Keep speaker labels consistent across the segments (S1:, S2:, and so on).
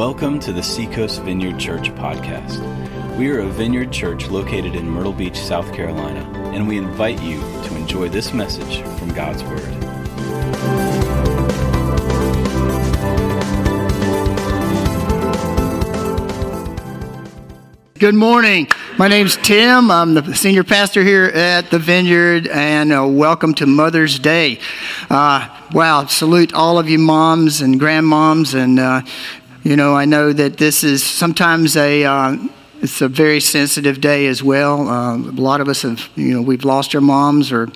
S1: Welcome to the Seacoast Vineyard Church podcast. We are a vineyard church located in Myrtle Beach, South Carolina, and we invite you to enjoy this message from God's Word.
S2: Good morning. My name's Tim. I'm the senior pastor here at the Vineyard, and uh, welcome to Mother's Day. Uh, wow, salute all of you moms and grandmoms, and uh, you know I know that this is sometimes a uh, it's a very sensitive day as well. Uh, a lot of us have, you know, we've lost our moms or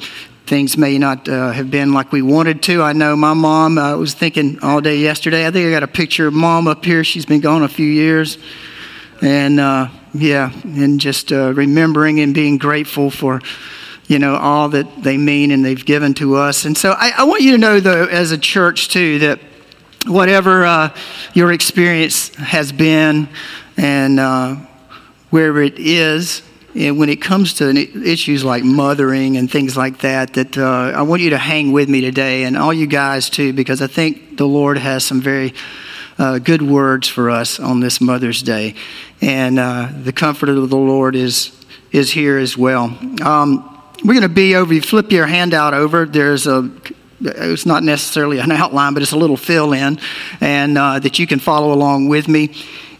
S2: things may not uh, have been like we wanted to. I know my mom uh, was thinking all day yesterday. I think I got a picture of mom up here. She's been gone a few years. And uh, yeah, and just uh, remembering and being grateful for, you know, all that they mean and they've given to us. And so I, I want you to know, though, as a church, too, that whatever uh, your experience has been and uh, wherever it is, and when it comes to issues like mothering and things like that, that uh, I want you to hang with me today, and all you guys too, because I think the Lord has some very uh, good words for us on this Mother's Day, and uh, the comfort of the Lord is is here as well. Um, we're going to be over. You flip your handout over. There's a it's not necessarily an outline, but it's a little fill in, and uh, that you can follow along with me.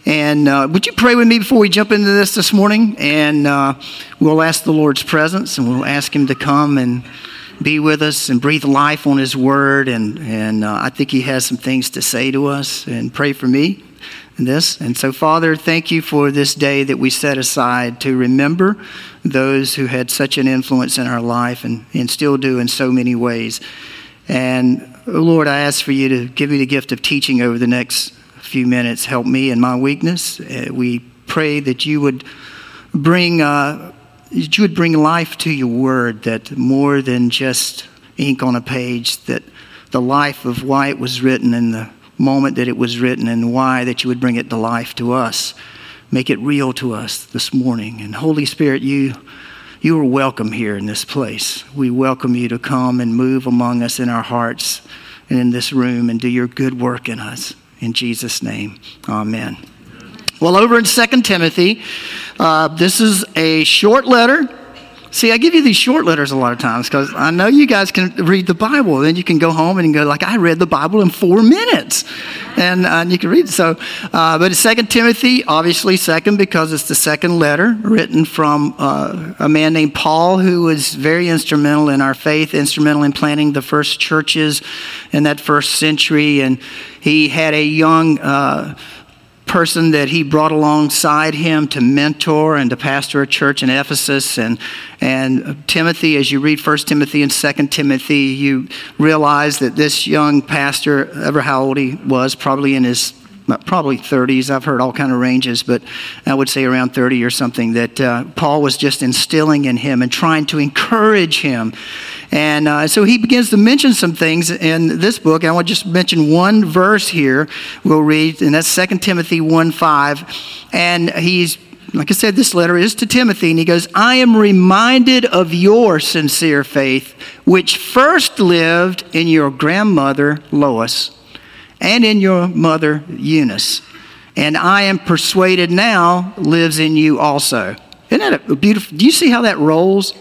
S2: And uh, would you pray with me before we jump into this this morning? And uh, we'll ask the Lord's presence and we'll ask Him to come and be with us and breathe life on His Word. And, and uh, I think He has some things to say to us. And pray for me in this. And so, Father, thank you for this day that we set aside to remember those who had such an influence in our life and, and still do in so many ways. And Lord, I ask for you to give me the gift of teaching over the next few minutes. Help me in my weakness. Uh, we pray that you would bring uh, that you would bring life to your word that more than just ink on a page that the life of why it was written and the moment that it was written and why that you would bring it to life to us. Make it real to us this morning. And holy spirit you you are welcome here in this place we welcome you to come and move among us in our hearts and in this room and do your good work in us in Jesus' name, amen. Well, over in 2 Timothy, uh, this is a short letter. See, I give you these short letters a lot of times because I know you guys can read the Bible. Then you can go home and go like, I read the Bible in four minutes, and, uh, you can read. It. So, uh, but Second Timothy, obviously second because it's the second letter written from uh, a man named Paul who was very instrumental in our faith, instrumental in planting the first churches in that first century, and he had a young uh, person that he brought alongside him to mentor and to pastor a church in Ephesus. And, and Timothy, as you read 1 Timothy and 2 Timothy, you realize that this young pastor, ever how old he was, probably in his probably 30s. I've heard all kind of ranges, but I would say around 30 or something. That uh, Paul was just instilling in him and trying to encourage him. And uh, so he begins to mention some things in this book. And I want to just mention one verse here. We'll read, and that's 2 Timothy 1 5. And he's like I said, this letter is to Timothy, and he goes, I am reminded of your sincere faith, which first lived in your grandmother Lois and in your mother Eunice. And I am persuaded now lives in you also. Isn't that a beautiful? Do you see how that rolls?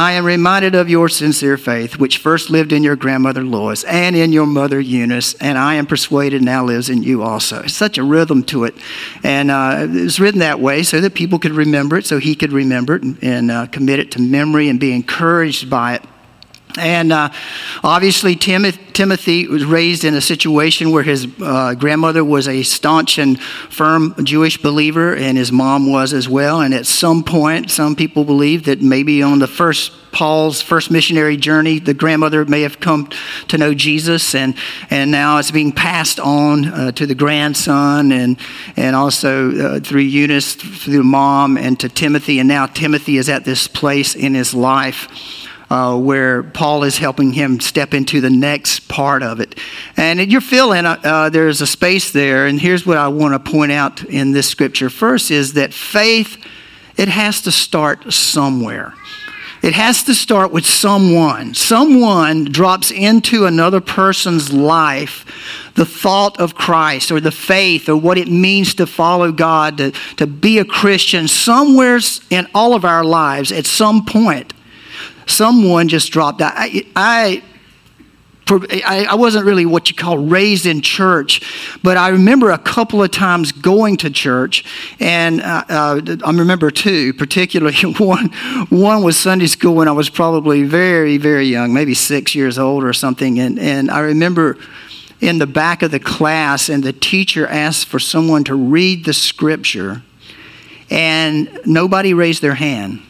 S2: I am reminded of your sincere faith, which first lived in your grandmother Lois and in your mother Eunice, and I am persuaded now lives in you also. It's such a rhythm to it. And uh, it was written that way so that people could remember it, so he could remember it and, and uh, commit it to memory and be encouraged by it. And uh, obviously, Tim- Timothy was raised in a situation where his uh, grandmother was a staunch and firm Jewish believer, and his mom was as well. And at some point, some people believe that maybe on the first Paul's first missionary journey, the grandmother may have come to know Jesus, and, and now it's being passed on uh, to the grandson, and, and also uh, through Eunice, through mom, and to Timothy. And now Timothy is at this place in his life uh, where Paul is helping him step into the next part of it. And you're feeling uh, uh, there's a space there. And here's what I want to point out in this scripture first is that faith, it has to start somewhere. It has to start with someone. Someone drops into another person's life the thought of Christ or the faith or what it means to follow God, to, to be a Christian, somewhere in all of our lives, at some point, someone just dropped out. I, I I, wasn't really what you call raised in church, but I remember a couple of times going to church, and uh, uh, I remember two, particularly one. One was Sunday school when I was probably very, very young, maybe six years old or something, and and I remember in the back of the class, and the teacher asked for someone to read the scripture, and nobody raised their hand,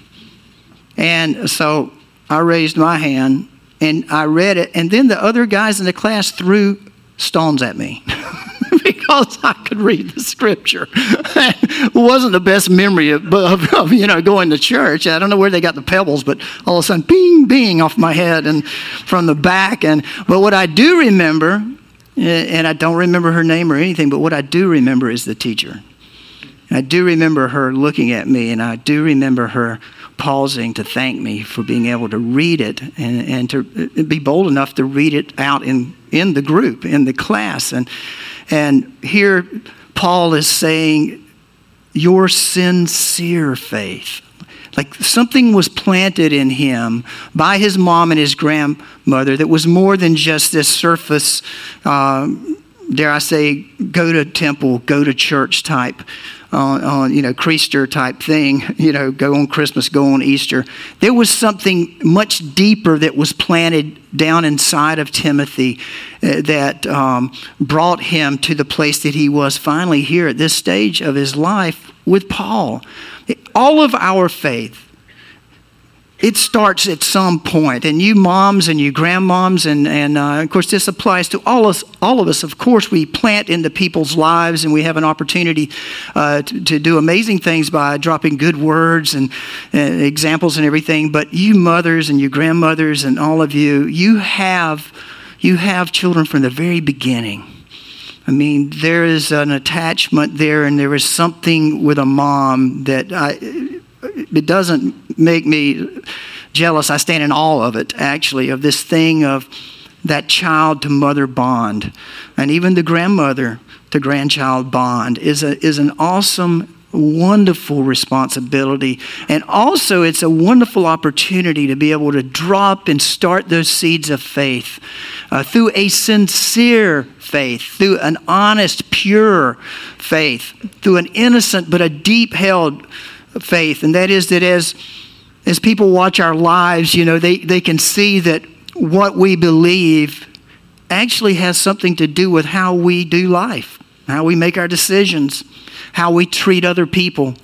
S2: and so I raised my hand and I read it, and then the other guys in the class threw stones at me because I could read the scripture. it wasn't the best memory of, of, of, you know going to church. I don't know where they got the pebbles, but all of a sudden, bing, bing off my head and from the back. And but what I do remember, eh, and I don't remember her name or anything, but what I do remember is the teacher. I do remember her looking at me, and I do remember her pausing to thank me for being able to read it and, and to be bold enough to read it out in, in the group, in the class. And, and here Paul is saying, Your sincere faith. Like something was planted in him by his mom and his grandmother that was more than just this surface, uh, dare I say, go to temple, go to church type on, on you know Creaster type thing, you know, go on Christmas, go on Easter. There was something much deeper that was planted down inside of Timothy uh, that um, brought him to the place that he was finally here at this stage of his life with Paul. All of our faith it starts at some point and you moms and you grandmoms and, and uh, of course this applies to all us all of us. Of course we plant into people's lives and we have an opportunity uh, to, to, do amazing things by dropping good words and uh, examples and everything. But you mothers and you grandmothers and all of you you have you have children from the very beginning. I mean, there is an attachment there, and there is something with a mom that I, it doesn't make me jealous. I stand in awe of it, actually, of this thing of that child to mother bond. And even the grandmother to grandchild bond is, a, is an awesome wonderful responsibility. And also, it's a wonderful opportunity to be able to drop and start those seeds of faith uh, through a sincere faith, through an honest, pure faith, through an innocent but a deep held faith, and that is that as as people watch our lives, you know, they, they can see that what we believe actually has something to do with how we do life, how we make our decisions, how we treat other people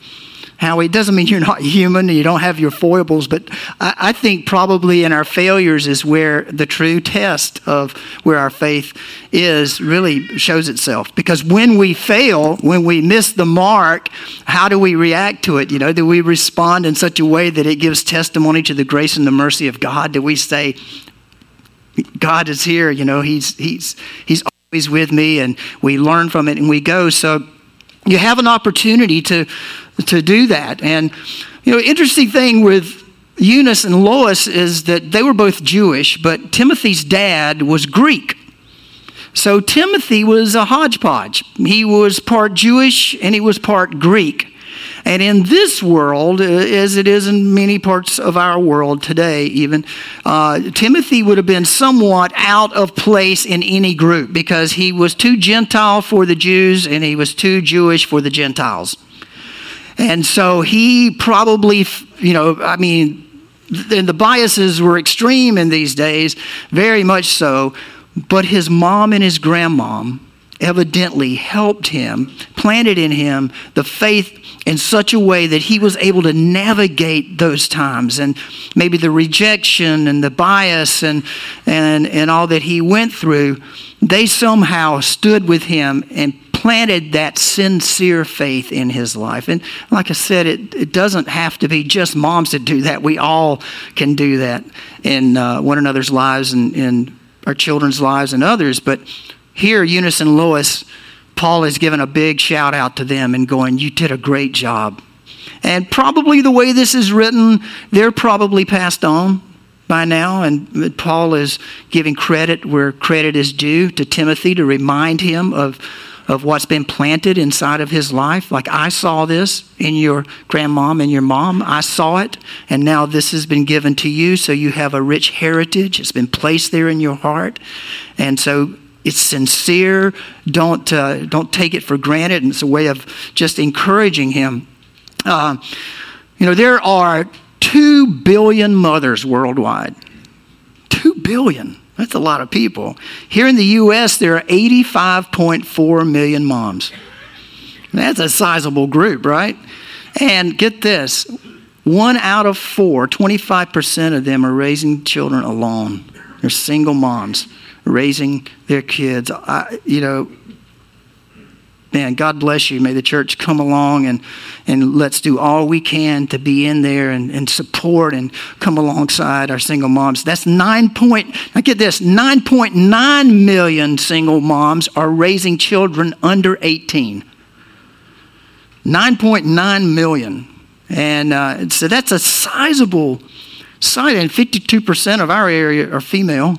S2: how it doesn't mean you're not human and you don't have your foibles, but I, I, think probably in our failures is where the true test of where our faith is really shows itself. Because when we fail, when we miss the mark, how do we react to it? You know, do we respond in such a way that it gives testimony to the grace and the mercy of God? Do we say, God is here, you know, He's He's He's always with me, and we learn from it and we go. So you have an opportunity to to do that. And, you know, interesting thing with Eunice and Lois is that they were both Jewish, but Timothy's dad was Greek. So Timothy was a hodgepodge. He was part Jewish and he was part Greek. And in this world, uh, as it is in many parts of our world today, even, uh, Timothy would have been somewhat out of place in any group because he was too Gentile for the Jews and he was too Jewish for the Gentiles. And so he probably, you know, I mean, and the biases were extreme in these days, very much so. But his mom and his grandmom evidently helped him, planted in him the faith in such a way that he was able to navigate those times and maybe the rejection and the bias and, and, and all that he went through. They somehow stood with him and planted that sincere faith in his life. And like I said, it, it doesn't have to be just moms that do that. We all can do that in uh, one another's lives and in our children's lives and others. But here, Eunice and Lois, Paul has given a big shout out to them and going, You did a great job. And probably the way this is written, they're probably passed on. by now, and Paul is giving credit where credit is due to Timothy to remind him of, of what's been planted inside of his life. Like, I saw this in your grandmom and your mom. I saw it, and now this has been given to you, so you have a rich heritage. It's been placed there in your heart. And so it's sincere. Don't, uh, don't take it for granted. And it's a way of just encouraging him. Uh, you know, there are 2 billion mothers worldwide. 2 billion. That's a lot of people. Here in the U.S., there are 85.4 million moms. That's a sizable group, right? And get this one out of four, 25% of them are raising children alone. They're single moms raising their kids. I, you know, man, God bless you. May the church come along and, and let's do all we can to be in there and, and support and come alongside our single moms. That's nine point, now get this, 9.9 million single moms are raising children under 18. 9.9 million. And uh, so that's a sizable site, and 52% of our area are female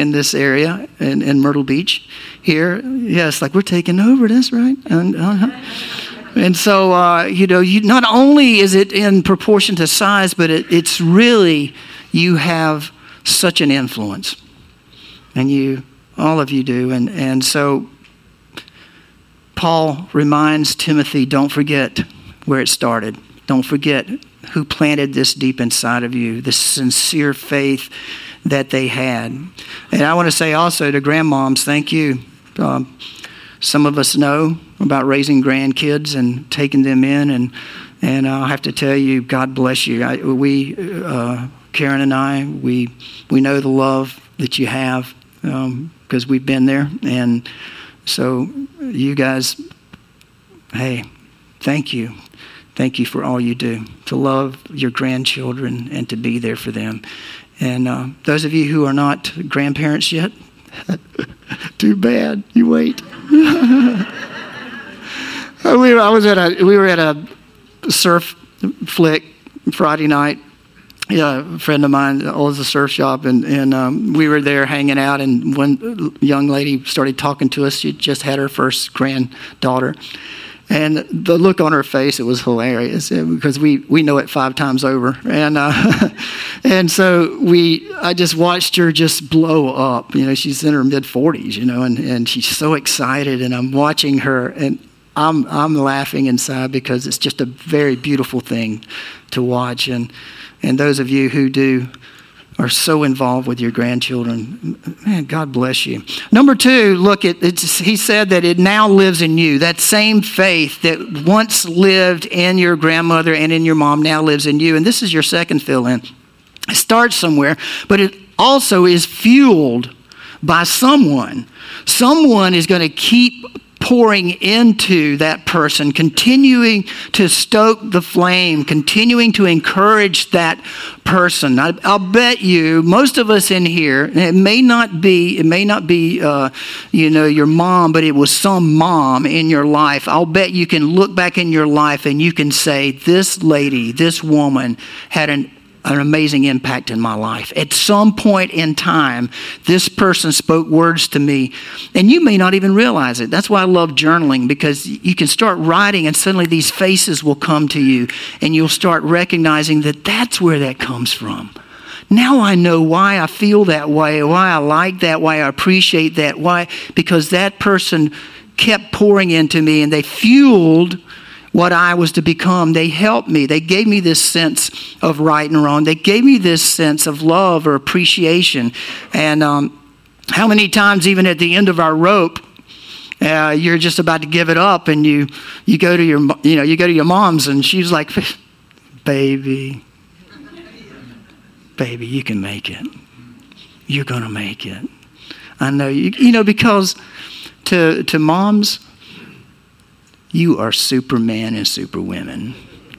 S2: in this area in, in Myrtle Beach here. Yes, like we're taking over this, right? And, uh-huh. and so, uh, you know, you, not only is it in proportion to size, but it, it's really, you have such an influence. And you, all of you do. And, and so, Paul reminds Timothy don't forget where it started. Don't forget who planted this deep inside of you, this sincere faith that they had. And I want to say also to grandmoms, thank you. Um, some of us know about raising grandkids and taking them in, and and I have to tell you, God bless you. I, we, uh, Karen and I, we we know the love that you have because um, we've been there, and so you guys, hey, thank you. Thank you for all you do to love your grandchildren and to be there for them. And uh, those of you who are not grandparents yet, too bad. You wait. we were, I was at a, we were at a surf flick Friday night. Yeah, a friend of mine owns a surf shop, and, and um, we were there hanging out. And one young lady started talking to us. She just had her first granddaughter, and the look on her face, it was hilarious because we, we know it five times over. And, uh, and so we, I just watched her just blow up. You know, she's in her mid 40s, you know, and, and she's so excited. And I'm watching her and I'm, I'm laughing inside because it's just a very beautiful thing to watch. And, and those of you who do are so involved with your grandchildren. Man, God bless you. Number two, look, at he said that it now lives in you. That same faith that once lived in your grandmother and in your mom now lives in you. And this is your second fill in. It starts somewhere, but it also is fueled by someone. Someone is going to keep pouring into that person, continuing to stoke the flame, continuing to encourage that person. I, will bet you, most of us in here, it may not be, it may not be, uh, you know, your mom, but it was some mom in your life. I'll bet you can look back in your life and you can say, this lady, this woman had an an amazing impact in my life. At some point in time, this person spoke words to me, and you may not even realize it. That's why I love journaling because you can start writing, and suddenly these faces will come to you, and you'll start recognizing that that's where that comes from. Now I know why I feel that way, why I like that, why I appreciate that, why, because that person kept pouring into me and they fueled what I was to become. They helped me. They gave me this sense of right and wrong. They gave me this sense of love or appreciation. And um, how many times, even at the end of our rope, uh, you're just about to give it up, and you you go to your you know you go to your mom's, and she's like, "Baby, baby, you can make it. You're gonna make it." I know you. You know because to to moms you are Superman and Superwomen.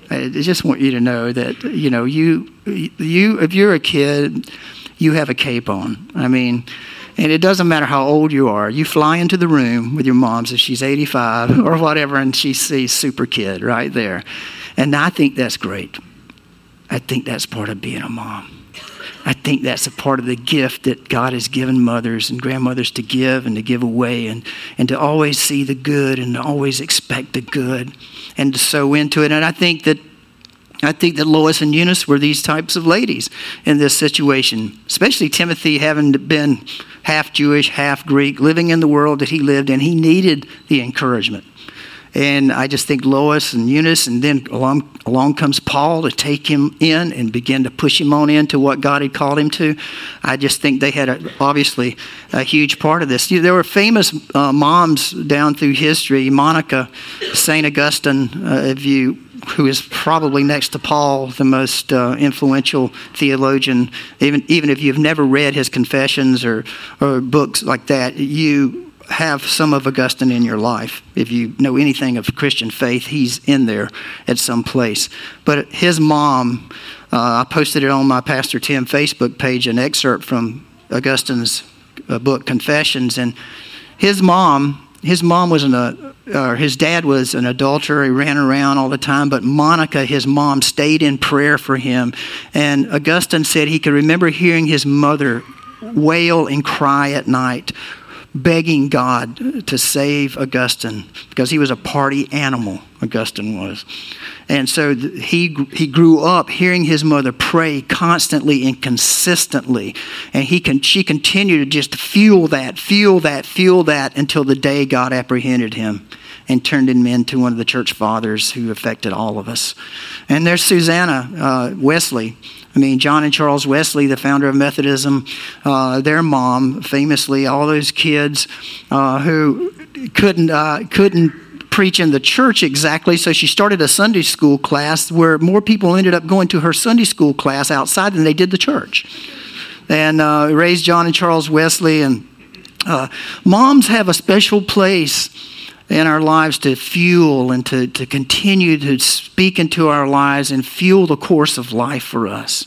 S2: I just want you to know that you know you you if you're a kid, you have a cape on. I mean, and it doesn't matter how old you are. You fly into the room with your mom, if she's 85 or whatever, and she sees super kid right there. And I think that's great. I think that's part of being a mom. I think that's a part of the gift that God has given mothers and grandmothers to give and to give away and, and to always see the good and to always expect the good and to sow into it. And I think that I think that Lois and Eunice were these types of ladies in this situation, especially Timothy having been half Jewish, half Greek, living in the world that he lived in. He needed the encouragement. And I just think Lois and Eunice, and then along, along comes Paul to take him in and begin to push him on into what God had called him to. I just think they had a, obviously a huge part of this. There were famous uh, moms down through history. Monica, St. Augustine, uh, if you who is probably next to Paul the most uh, influential theologian. Even even if you've never read his confessions or or books like that, you have some of Augustine in your life. If you know anything of Christian faith, he's in there at some place. But his mom, uh, I posted it on my Pastor Tim Facebook page, an excerpt from Augustine's uh, book Confessions, and his mom. His mom was an, uh, or his dad was an adulterer. He ran around all the time. But Monica, his mom, stayed in prayer for him. And Augustine said he could remember hearing his mother wail and cry at night begging God to save Augustine because he was a party animal, Augustine was. And so he, he grew up hearing his mother pray constantly and consistently. And he can, she continued to just fuel that, fuel that, fuel that until the day God apprehended him and turned him into one of the church fathers who affected all of us. And there's Susanna uh, Wesley. I mean, John and Charles Wesley, the founder of Methodism, uh, their mom, famously, all those kids uh, who couldn't uh, couldn't preach in the church exactly, so she started a Sunday school class where more people ended up going to her Sunday school class outside than they did the church, and uh, raised John and Charles Wesley. And uh, moms have a special place in our lives to fuel and to, to continue to speak into our lives and fuel the course of life for us.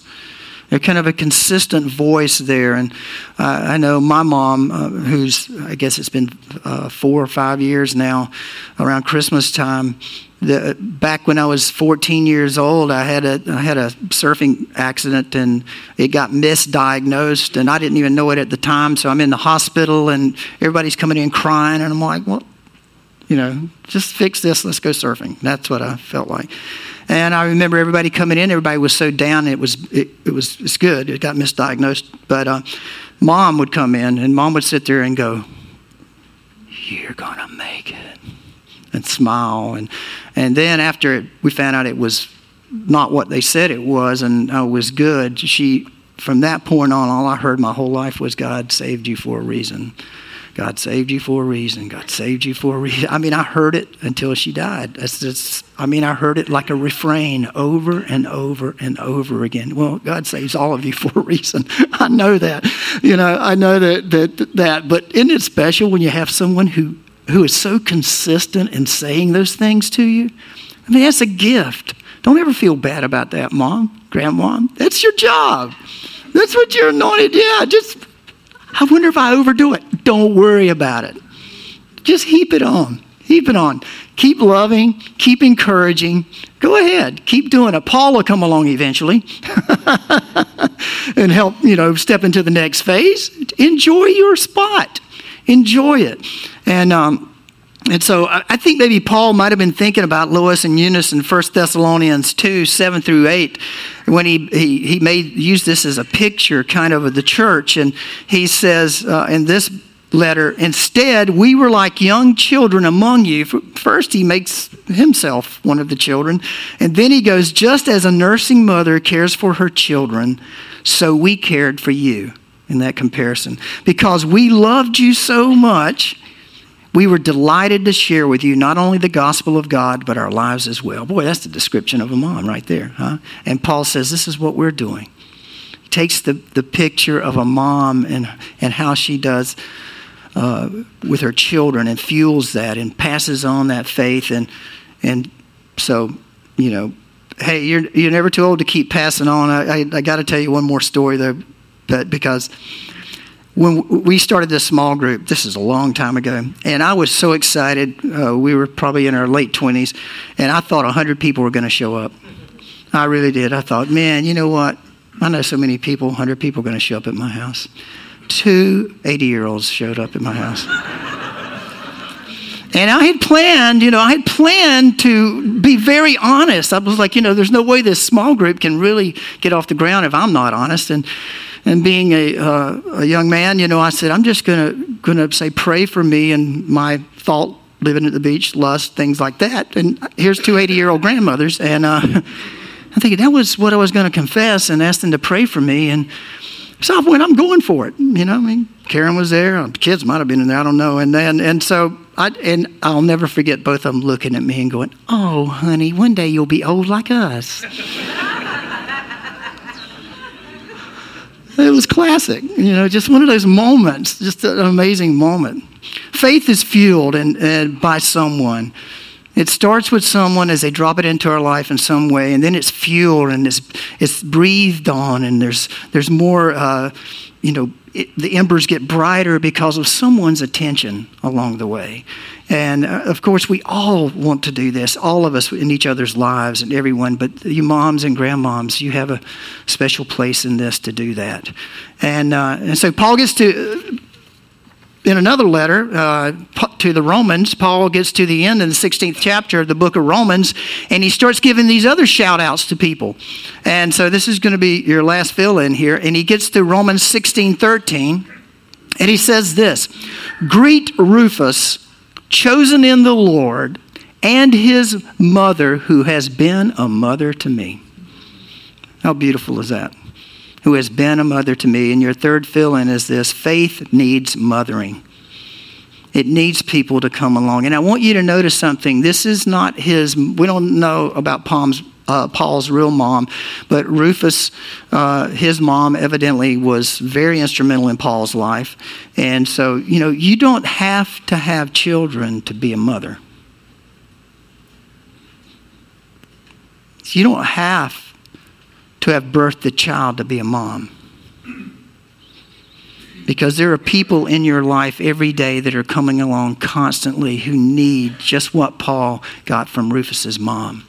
S2: They're kind of a consistent voice there. And uh, I know my mom, uh, who's, I guess it's been uh, four or five years now, around Christmas time, the, back when I was 14 years old, I had a I had a surfing accident and it got misdiagnosed, and I didn't even know it at the time. So I'm in the hospital, and everybody's coming in crying, and I'm like, "Well, you know, just fix this, let's go surfing. That's what I felt like. And I remember everybody coming in, everybody was so down, it was, it, it was it's good. It got misdiagnosed. But uh, mom would come in, and mom would sit there and go, You're going to make it. And smile. And, and then after it, we found out it was not what they said it was and uh, was good, she, from that point on, all I heard my whole life was God saved you for a reason. God saved you for a reason. God saved you for a reason. I mean, I heard it until she died. That's just, I mean, I heard it like a refrain over and over and over again. Well, God saves all of you for a reason. I know that. You know, I know that that that. But isn't it special when you have someone who who is so consistent in saying those things to you? I mean, that's a gift. Don't ever feel bad about that, mom, grandma. That's your job. That's what you're anointed. Yeah, just I wonder if I overdo it. Don't worry about it. Just heap it on. Heap it on. Keep loving, keep encouraging. Go ahead, keep doing it. Paul will come along eventually and help, you know, step into the next phase. Enjoy your spot. Enjoy it. And um, and so I think maybe Paul might have been thinking about Lois and Eunice in 1 Thessalonians 2, 7 through 8, when he, he, he made use this as a picture kind of of the church. And he says uh, in this letter, instead, we were like young children among you. First, he makes himself one of the children. And then he goes, just as a nursing mother cares for her children, so we cared for you in that comparison. Because we loved you so much we were delighted to share with you not only the gospel of God, but our lives as well. Boy, that's the description of a mom right there, huh? And Paul says, This is what we're doing. He takes the, the picture of a mom and, and how she does uh, with her children and fuels that and passes on that faith. And, and so, you know, hey, you're, you're never too old to keep passing on. I, I, I got to tell you one more story, though, but because when we started this small group, this is a long time ago, and I was so excited. Uh, we were probably in our late 20s, and I thought 100 people were going to show up. I really did. I thought, man, you know what? I know so many people, 100 people are going to show up at my house. Two 80 year olds showed up at my house. And I had planned, you know, I had planned to be very honest. I was like, you know, there's no way this small group can really get off the ground if I'm not honest. And and being a, uh, a young man, you know, I said, I'm just gonna gonna say, pray for me and my thought living at the beach, lust, things like that. And here's two 80 year old grandmothers, and uh, I'm thinking that was what I was going to confess and ask them to pray for me. And so I went, I'm going for it. You know, I mean, Karen was there. The kids might have been in there. I don't know. And then, and so I, and I'll never forget both of them looking at me and going, "Oh, honey, one day you'll be old like us." it was classic, you know, just one of those moments, just an amazing moment. Faith is fueled and, and by someone. It starts with someone as they drop it into our life in some way, and then it's fueled and it's, it's breathed on, and there's, there's more, uh, you know, it, the embers get brighter because of someone's attention along the way. And uh, of course, we all want to do this, all of us in each other's lives and everyone, but you moms and grandmoms, you have a special place in this to do that. And, uh, and so Paul gets to in another letter uh, to the Romans, Paul gets to the end in the 16th chapter of the book of Romans, and he starts giving these other shout outs to people. And so this is going to be your last fill in here. And he gets to Romans 16 13, and he says this Greet Rufus, chosen in the Lord, and his mother, who has been a mother to me. How beautiful is that? who has been a mother to me. And your third fill in is this faith needs mothering. It needs people to come along. And I want you to notice something. This is not his, we don't know about Palm's, uh, Paul's real mom, but Rufus, uh, his mom, evidently was very instrumental in Paul's life. And so, you know, you don't have to have children to be a mother. You don't have to have birthed a child to be a mom. Because there are people in your life every day that are coming along constantly who need just what Paul got from Rufus's mom.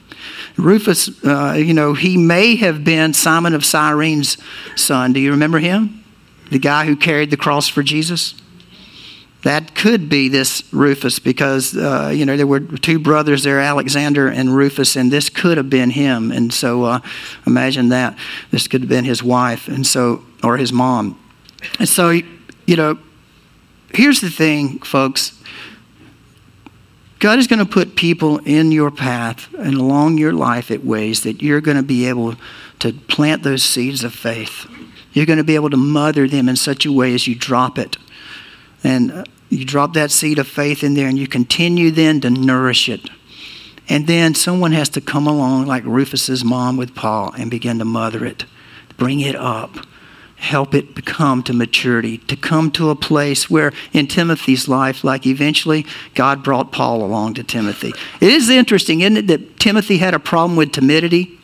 S2: Rufus, uh, you know, he may have been Simon of Cyrene's son. Do you remember him? The guy who carried the cross for Jesus? that could be this Rufus because, uh, you know, there were two brothers there, Alexander and Rufus, and this could have been him. And so uh, imagine that. This could have been his wife, and so, or his mom. And so, you know, here's the thing, folks. God is going to put people in your path and along your life at ways that you're going to be able to plant those seeds of faith. You're going to be able to mother them in such a way as you drop it. And uh, you drop that seed of faith in there and you continue then to nourish it. And then someone has to come along, like Rufus's mom with Paul, and begin to mother it, bring it up, help it become to maturity, to come to a place where in Timothy's life, like eventually God brought Paul along to Timothy. It is interesting, isn't it, that Timothy had a problem with timidity?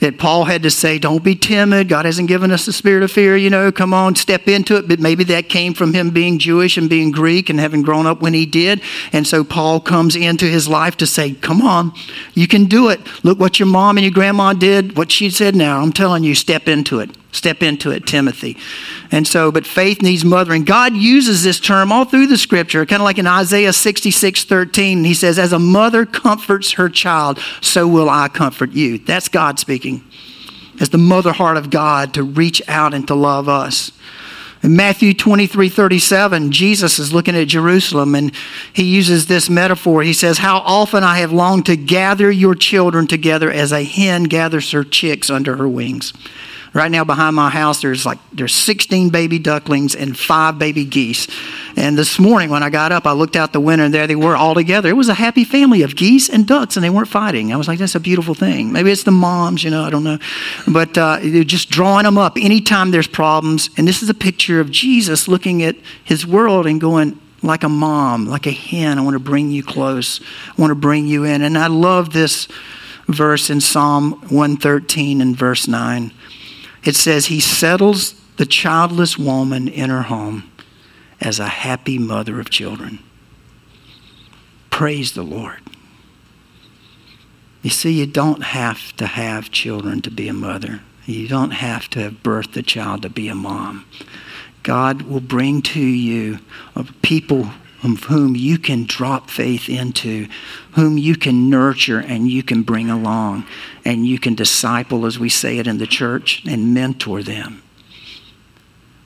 S2: that Paul had to say, don't be timid. God hasn't given us the spirit of fear. You know, come on, step into it. But maybe that came from him being Jewish and being Greek and having grown up when he did. And so Paul comes into his life to say, come on, you can do it. Look what your mom and your grandma did, what she said now. I'm telling you, step into it. Step into it, Timothy. And so, but faith needs mothering. God uses this term all through the scripture, kind of like in Isaiah 66 13. He says, As a mother comforts her child, so will I comfort you. That's God speaking. As the mother heart of God to reach out and to love us. In Matthew 23 37, Jesus is looking at Jerusalem and he uses this metaphor. He says, How often I have longed to gather your children together as a hen gathers her chicks under her wings. Right now behind my house, there's like there's 16 baby ducklings and five baby geese. And this morning when I got up, I looked out the window and there they were all together. It was a happy family of geese and ducks, and they weren't fighting. I was like, that's a beautiful thing. Maybe it's the moms, you know, I don't know. But uh, they're just drawing them up anytime there's problems. And this is a picture of Jesus looking at his world and going, like a mom, like a hen, I want to bring you close. I want to bring you in. And I love this verse in Psalm 113 and verse 9. It says, He settles the childless woman in her home as a happy mother of children. Praise the Lord. You see, you don't have to have children to be a mother. You don't have to have birthed a child to be a mom. God will bring to you people whom you can drop faith into, whom you can nurture and you can bring along, and you can disciple, as we say it in the church, and mentor them.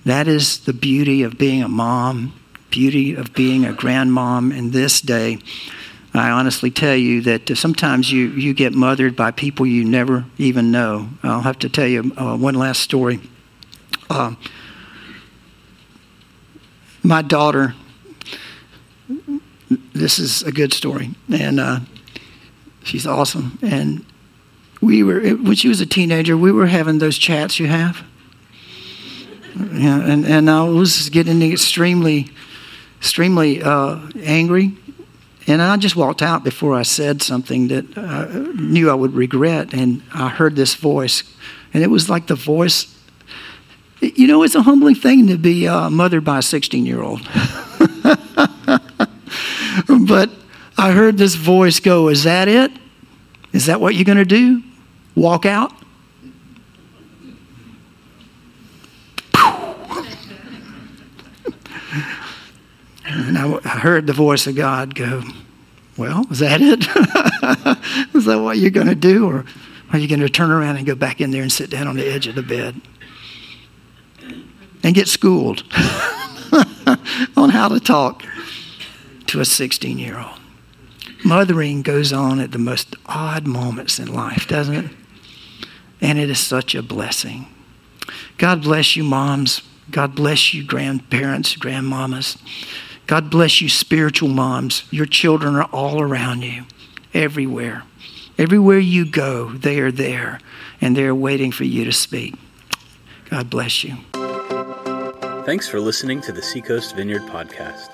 S2: That is the beauty of being a mom, beauty of being a grandmom in this day. I honestly tell you that sometimes you, you get mothered by people you never even know. I'll have to tell you uh, one last story. Uh, my daughter this is a good story, and uh, she's awesome. And we were when she was a teenager, we were having those chats you have. Yeah, and and I was getting extremely, extremely uh, angry, and I just walked out before I said something that I knew I would regret. And I heard this voice, and it was like the voice. You know, it's a humbling thing to be uh, mothered by a 16 year old. but I heard this voice go, Is that it? Is that what you're going to do? Walk out? and I, I heard the voice of God go, Well, is that it? is that what you're going to do? Or are you going to turn around and go back in there and sit down on the edge of the bed and get schooled on how to talk? To a 16 year old. Mothering goes on at the most odd moments in life, doesn't it? And it is such a blessing. God bless you, moms. God bless you, grandparents, grandmamas. God bless you, spiritual moms. Your children are all around you, everywhere. Everywhere you go, they are there, and they're waiting for you to speak. God bless you.
S1: Thanks for listening to the Seacoast Vineyard Podcast.